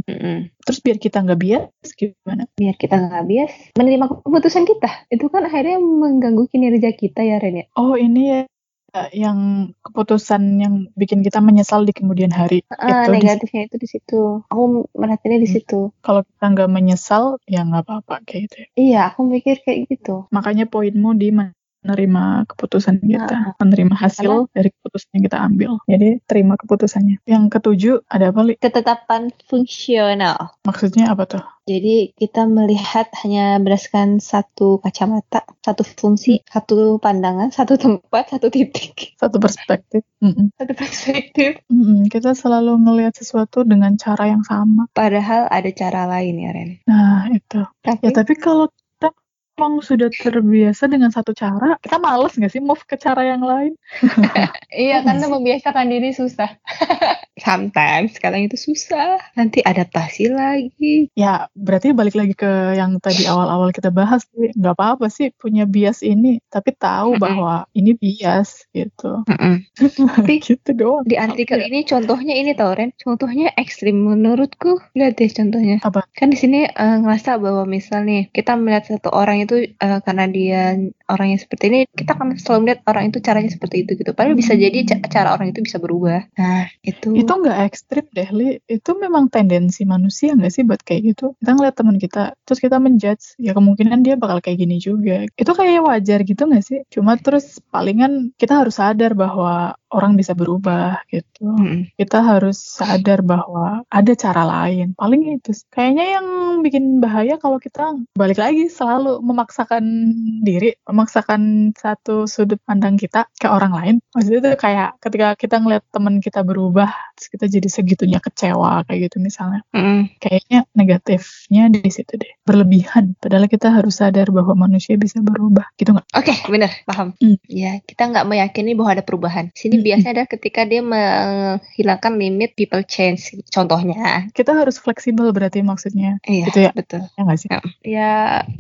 Terus biar kita nggak bias, gimana? Biar kita nggak bias menerima keputusan kita. Itu kan akhirnya mengganggu kinerja kita ya Ren ya. Oh, ini ya yang keputusan yang bikin kita menyesal di kemudian hari. Ah, Itu di- negatifnya itu di situ. Aku merhatiinnya di Hmm. situ. kalau kita nggak menyesal, ya nggak apa-apa kayak gitu ya. Iya, aku mikir kayak gitu. Makanya poinmu di menerima keputusan kita, Nah, menerima hasil dari keputusan yang kita ambil. Jadi terima keputusannya. Yang ketujuh ada apa li? Ketetapan fungsional. Maksudnya apa tuh? Jadi kita melihat hanya berdasarkan satu kacamata, satu fungsi, satu pandangan, satu tempat, satu titik, Satu perspektif. Mm-mm. satu perspektif. Mm-mm. Kita selalu ngelihat sesuatu dengan cara yang sama. Padahal ada cara lain ya Ren. Nah itu. Tapi, Ya tapi kalau emang sudah terbiasa dengan satu cara, kita males nggak sih move ke cara yang lain? iya karena membiasakan diri susah. Sometimes kadang itu susah. Nanti adaptasi lagi. Ya berarti balik lagi ke yang tadi awal-awal kita bahas sih. Nggak apa-apa sih punya bias ini, tapi tahu bahwa ini bias gitu. Tapi gitu doang. di artikel ini contohnya ini tau Ren. Contohnya ekstrim menurutku. Lihat deh contohnya. Apa? Kan di sini eh, ngerasa bahwa misal nih kita melihat satu orang itu eh, karena dia orangnya seperti ini, kita akan selalu melihat orang itu caranya seperti itu gitu. Padahal bisa jadi ca- cara orang itu bisa berubah. Nah itu. Itu nggak ekstrim deh, Li. Itu memang tendensi manusia nggak sih buat kayak gitu? Kita ngeliat teman kita, terus kita menjudge, ya kemungkinan dia bakal kayak gini juga. Itu kayak wajar gitu nggak sih? Cuma terus palingan kita harus sadar bahwa orang bisa berubah gitu. Mm-mm. Kita harus sadar bahwa ada cara lain. Paling itu. Kayaknya yang bikin bahaya kalau kita balik lagi selalu memaksakan diri, memaksakan satu sudut pandang kita ke orang lain. Maksudnya itu kayak ketika kita ngeliat teman kita berubah, terus kita jadi segitunya kecewa kayak gitu misalnya. Mm-mm. Kayaknya negatifnya di situ deh. Berlebihan. Padahal kita harus sadar bahwa manusia bisa berubah. Gitu nggak? Oke, benar, paham. Hmm. Ya, kita nggak meyakini bahwa ada perubahan. Sini Hmm. biasanya adalah ketika dia menghilangkan limit people change. Contohnya, Kita harus fleksibel berarti maksudnya. iya, Gitu ya? betul. Ya nggak sih? Ya,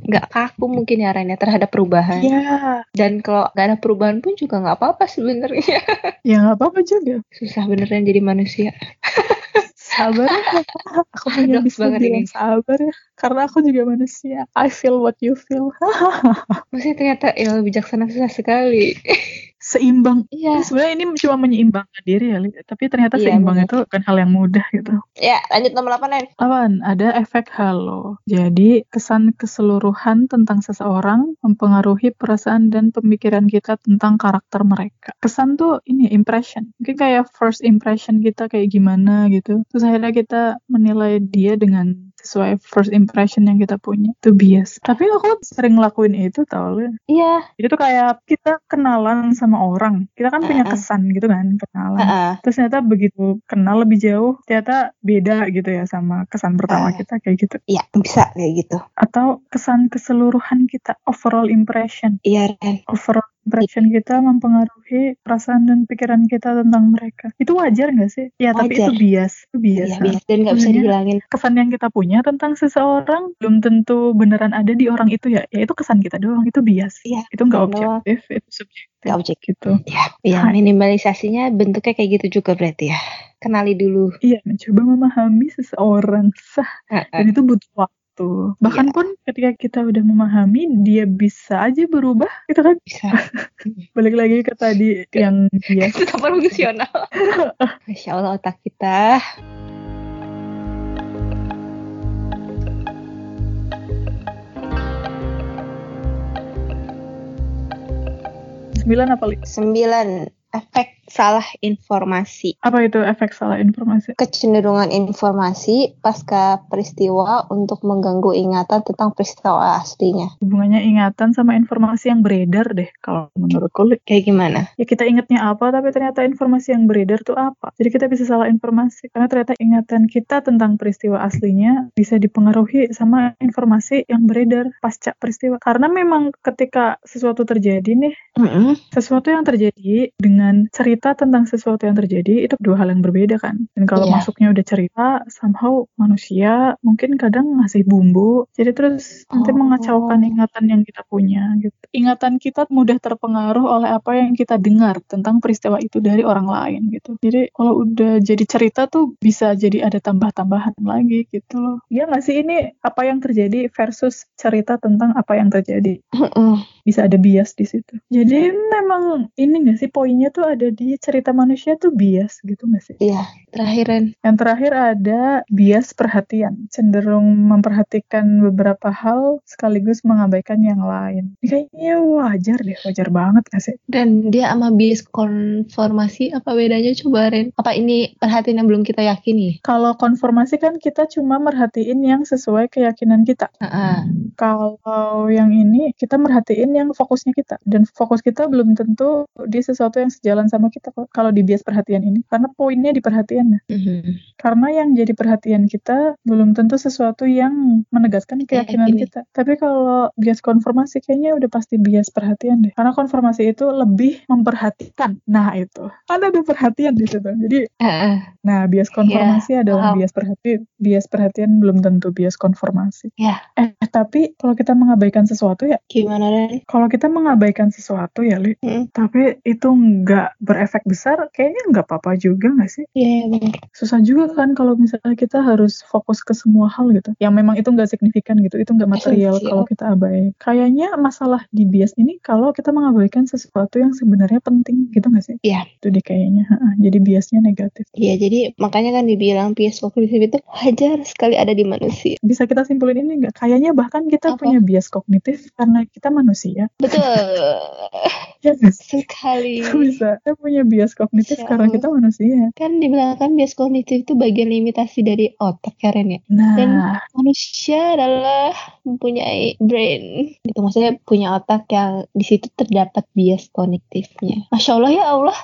nggak kaku mungkin ya Ren ya terhadap perubahan. Iya. Dan kalau nggak ada perubahan pun juga nggak apa-apa sebenarnya. Ya nggak apa-apa juga. Susah beneran jadi manusia. Sabar ya. Aku punya bisa banget bilang ini. sabar ya. Karena aku juga manusia. I feel what you feel. Maksudnya ternyata ya bijaksana susah sekali. Seimbang. Iya. Sebenarnya ini cuma menyeimbangkan diri ya, Li. tapi ternyata Iya, seimbang benar. itu bukan hal yang mudah gitu. Ya, lanjut nomor 8, Ren. Apaan? Ada efek halo. Jadi, kesan keseluruhan tentang seseorang mempengaruhi perasaan dan pemikiran kita tentang karakter mereka. Kesan tuh ini impression. Mungkin kayak first impression kita kayak gimana gitu. Terus akhirnya kita menilai dia dengan sesuai first impression yang kita punya. Itu bias. Tapi aku sering ngelakuin itu tau lu. Iya. Jadi tuh kayak kita kenalan sama orang. Kita kan punya Uh-uh. kesan gitu kan, kenalan. Heeh. Terus ternyata begitu kenal lebih jauh, ternyata beda gitu ya sama kesan pertama Ah. kita kayak gitu. Iya, bisa kayak gitu. Atau kesan keseluruhan kita, overall impression. Iya, Ren. Overall impression kita mempengaruhi perasaan dan pikiran kita tentang mereka. Itu wajar nggak sih? Ya, tapi itu Wajar. bias. Itu bias. Iya, biasa. Dan nggak bisa dihilangin. Kesan yang kita punya tentang seseorang belum tentu beneran ada di orang itu ya. Ya itu kesan kita doang, itu bias. Iya, Itu nggak objektif, itu subjektif. Nggak objektif. Gitu. Iya, iya. Hai. Minimalisasinya bentuknya kayak gitu juga berarti ya. Kenali dulu. Iya, mencoba memahami seseorang sah dan itu butuh waktu. Bahkan Iya. pun ketika kita udah memahami, dia bisa aja berubah, gitu kan? Bisa. Balik lagi ke tadi yang dia Tetap fungsional. Masya Allah otak kita. sembilan apa? Sembilan, efek salah informasi. Apa itu efek salah informasi? Kecenderungan informasi pasca peristiwa untuk mengganggu ingatan tentang peristiwa aslinya. Hubungannya ingatan sama informasi yang beredar deh, kalau menurutku. Kayak gimana? Ya kita ingatnya apa, tapi ternyata informasi yang beredar tuh apa. Jadi kita bisa salah informasi, karena ternyata ingatan kita tentang peristiwa aslinya bisa dipengaruhi sama informasi yang beredar pasca peristiwa. Karena memang ketika sesuatu terjadi nih, Mm-mm. sesuatu yang terjadi dengan cerita tentang sesuatu yang terjadi itu dua hal yang berbeda kan. Dan kalau Iya. masuknya udah cerita, somehow manusia mungkin kadang ngasih bumbu, jadi terus nanti Oh. mengacaukan ingatan yang kita punya gitu. Ingatan kita mudah terpengaruh oleh apa yang kita dengar tentang peristiwa itu dari orang lain gitu. Jadi kalau udah jadi cerita tuh bisa jadi ada tambah-tambahan lagi gitu loh. Ya nggak sih ini apa yang terjadi versus cerita tentang apa yang terjadi. Bisa ada bias di situ. Jadi memang ini nggak sih poinnya tuh ada di cerita manusia tuh bias gitu nggak sih? Iya, terakhiran. Yang terakhir ada bias perhatian, cenderung memperhatikan beberapa hal sekaligus mengabaikan yang lain. Ini kayaknya wajar deh, wajar banget nggak sih? Dan dia sama bias konformasi apa bedanya coba Ren? Apa ini perhatian yang belum kita yakini? Kalau konformasi kan kita cuma merhatiin yang sesuai keyakinan kita. Heeh. Kalau yang ini kita merhatiin yang fokusnya kita dan fokus kita belum tentu di sesuatu yang sejalan sama kita. Kalau di bias perhatian ini karena poinnya di perhatian Mhm. Karena yang jadi perhatian kita belum tentu sesuatu yang menegaskan Kita keyakinan yakini. kita. Tapi kalau bias konformasi kayaknya udah pasti bias perhatian deh. Karena konformasi itu lebih memperhatikan. Nah itu. Kan ada perhatian di situ. Jadi, Heeh. nah bias konformasi adalah paham. bias perhatian. Bias perhatian belum tentu bias konformasi. Ya. Eh, tapi kalau kita mengabaikan sesuatu ya, Gimana Kalau kita mengabaikan sesuatu ya, Li, Hmm. tapi itu nggak berefek besar, kayaknya nggak apa-apa juga nggak sih? Iya, iya benar. susah juga kan kalau misalnya kita harus fokus ke semua hal gitu yang memang itu nggak signifikan gitu itu nggak material Esensial. kalau kita abai kayaknya masalah di bias ini kalau kita mengabaikan sesuatu yang sebenarnya penting gitu nggak sih Iya. itu deh kayaknya jadi biasnya negatif Iya, jadi makanya kan dibilang bias kognitif itu wajar sekali ada di manusia. bisa kita simpulin ini nggak kayaknya bahkan kita Apa? punya bias kognitif karena kita manusia Betul. ya nggak sih? sekali. bisa kita punya bias kognitif Insya karena kita manusia Kan dibilang kan bias kognitif itu bagian limitasi dari otak Karen ya. nah Dan manusia adalah mempunyai brain. Itu maksudnya punya otak yang di situ terdapat bias kognitifnya. Masya Allah ya Allah.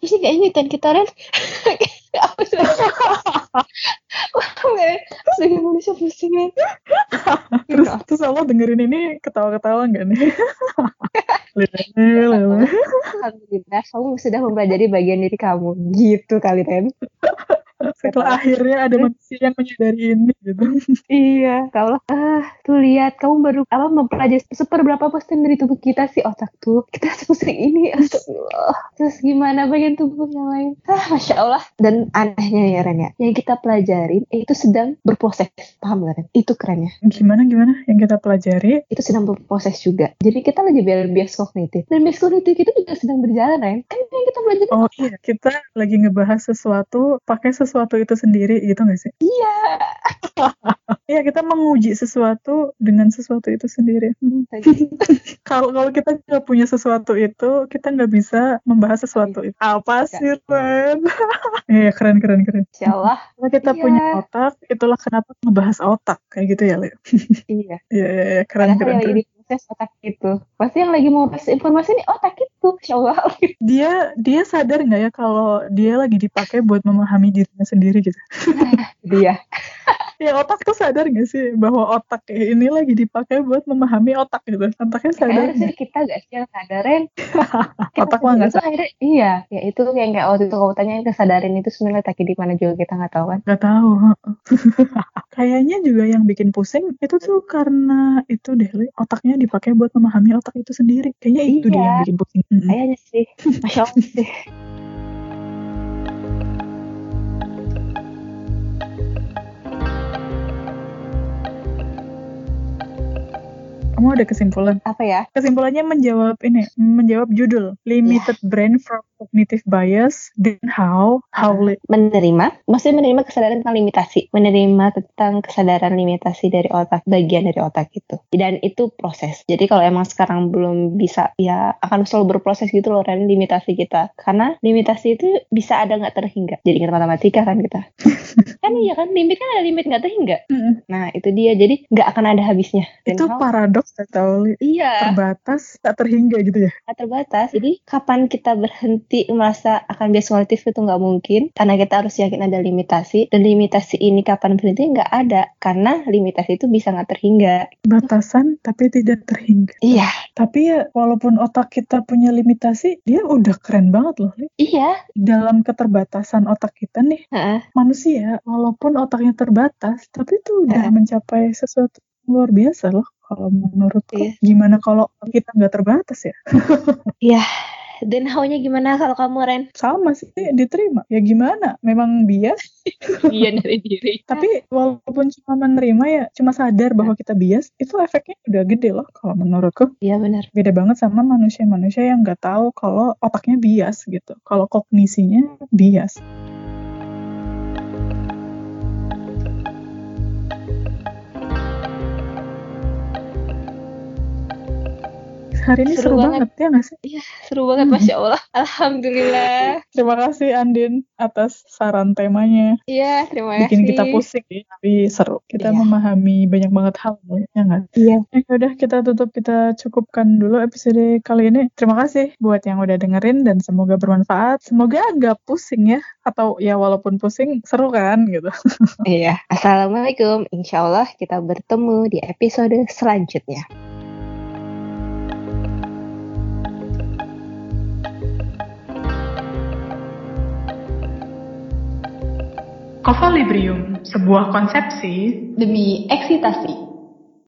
Pasti gak ingetin kita Ren. Apa sih? Wah, Ren. Sebagai manusia pusing terus terus Allah dengerin ini ketawa-ketawa nggak nih. Alhamdulillah kamu sudah mempelajari bagian diri kamu. Gitu kali Ren. Setelah akhirnya ada manusia yang menyadari ini gitu. Iya, kalau ah tuh lihat kamu baru apa mempelajari seperberapa persen dari tubuh kita sih otak tuh. Kita sepusing ini, astagfirullah. Terus gimana bagian tubuh yang lain? Ah, masya Allah. Dan anehnya ya Ren ya, yang kita pelajarin itu sedang berproses, paham gak Ren? Itu kerennya. Gimana gimana yang kita pelajari? Itu sedang berproses juga. Jadi kita lagi belajar bias kognitif. Dan bias kognitif itu juga sedang berjalan Ren. Kan yang kita belajar Oh iya, kita lagi ngebahas sesuatu pakai sesuatu itu sendiri gitu nggak sih? iya. Iya, kita menguji sesuatu dengan sesuatu itu sendiri. Hmm. Kalau kalau kita nggak punya sesuatu itu, kita nggak bisa membahas sesuatu itu. Apa sih, Ren? Iya, keren keren keren. Insya Allah. Kalau kita Iya. punya otak, itulah kenapa ngebahas otak kayak gitu ya, Leo. Iya. Iya, iya, iya, keren Padahal keren. keren. otak itu. Pasti yang lagi mau proses informasi nih otak itu. Insya Allah. Dia dia sadar nggak ya kalau dia lagi dipakai buat memahami dirinya sendiri gitu? Dia. Ya otak tuh sadar nggak sih bahwa otak ini lagi dipakai buat memahami otak gitu? Otaknya sadar Kayaknya sih nggak? kita gak sih yang sadarin. Otak mah nggak itu akhirnya, Iya. Ya itu yang kayak waktu itu kamu tanya kesadaran itu sebenarnya letaknya di mana juga kita nggak tahu kan. Gak tahu. Kayaknya juga yang bikin pusing itu tuh karena itu deh, otaknya dipakai buat memahami otak itu sendiri. Kayaknya itu dia Iya. yang bikin pusing. Kayaknya sih. Masya Allah sih. Kamu ada kesimpulan? Apa ya? Kesimpulannya menjawab ini, menjawab judul Limited Brain from Cognitive Bias then how how Menerima. Maksudnya menerima kesadaran tentang limitasi. Menerima tentang kesadaran limitasi dari otak. Bagian dari otak itu. Dan itu proses. Jadi kalau emang sekarang belum bisa, ya akan selalu berproses gitu loh Ren, limitasi kita. Karena limitasi itu bisa ada nggak terhingga. Jadi ingat matematika kan kita. kan iya kan, limit kan ada limit nggak terhingga. Mm-mm. Nah itu dia. Jadi nggak akan ada habisnya. Dan itu how- paradoks Li. Iya. terbatas tak terhingga gitu ya. sangat terbatas. Jadi kapan kita berhenti merasa akan bias itu nggak mungkin karena kita harus yakin ada limitasi dan limitasi ini kapan berhenti nggak ada karena limitasi itu bisa nggak terhingga. Batasan tapi tidak terhingga. Iya, Tapi ya walaupun otak kita punya limitasi, dia udah keren banget loh. Li. iya. Dalam keterbatasan otak kita nih, Heeh. manusia walaupun otaknya terbatas, tapi itu udah Heeh. mencapai sesuatu luar biasa loh. Kalau menurutku, Iya. gimana kalau kita nggak terbatas ya? Dan haunya gimana kalau kamu Ren? Sama sih, diterima. Ya gimana? Memang bias. Iya dari diri. Tapi walaupun cuma menerima ya, cuma sadar bahwa kita bias, itu efeknya udah gede loh kalau menurutku. Iya benar. beda banget sama manusia-manusia yang nggak tahu kalau otaknya bias gitu. Kalau kognisinya bias. Hari ini seru, Seru banget. banget. ya nggak sih? Seru banget masya Allah. Alhamdulillah. Terima kasih Andin atas saran temanya. Iya terima kasih. Bikin kita pusing ya, tapi seru. Kita Iya. memahami banyak banget hal ya nggak? Iya. Ya udah kita tutup kita cukupkan dulu episode kali ini. Terima kasih buat yang udah dengerin dan semoga bermanfaat. Semoga agak pusing ya atau ya walaupun pusing seru kan gitu. Iya. Assalamualaikum. Insya Allah kita bertemu di episode selanjutnya. Kovalibrium, sebuah konsepsi Demi eksitasi.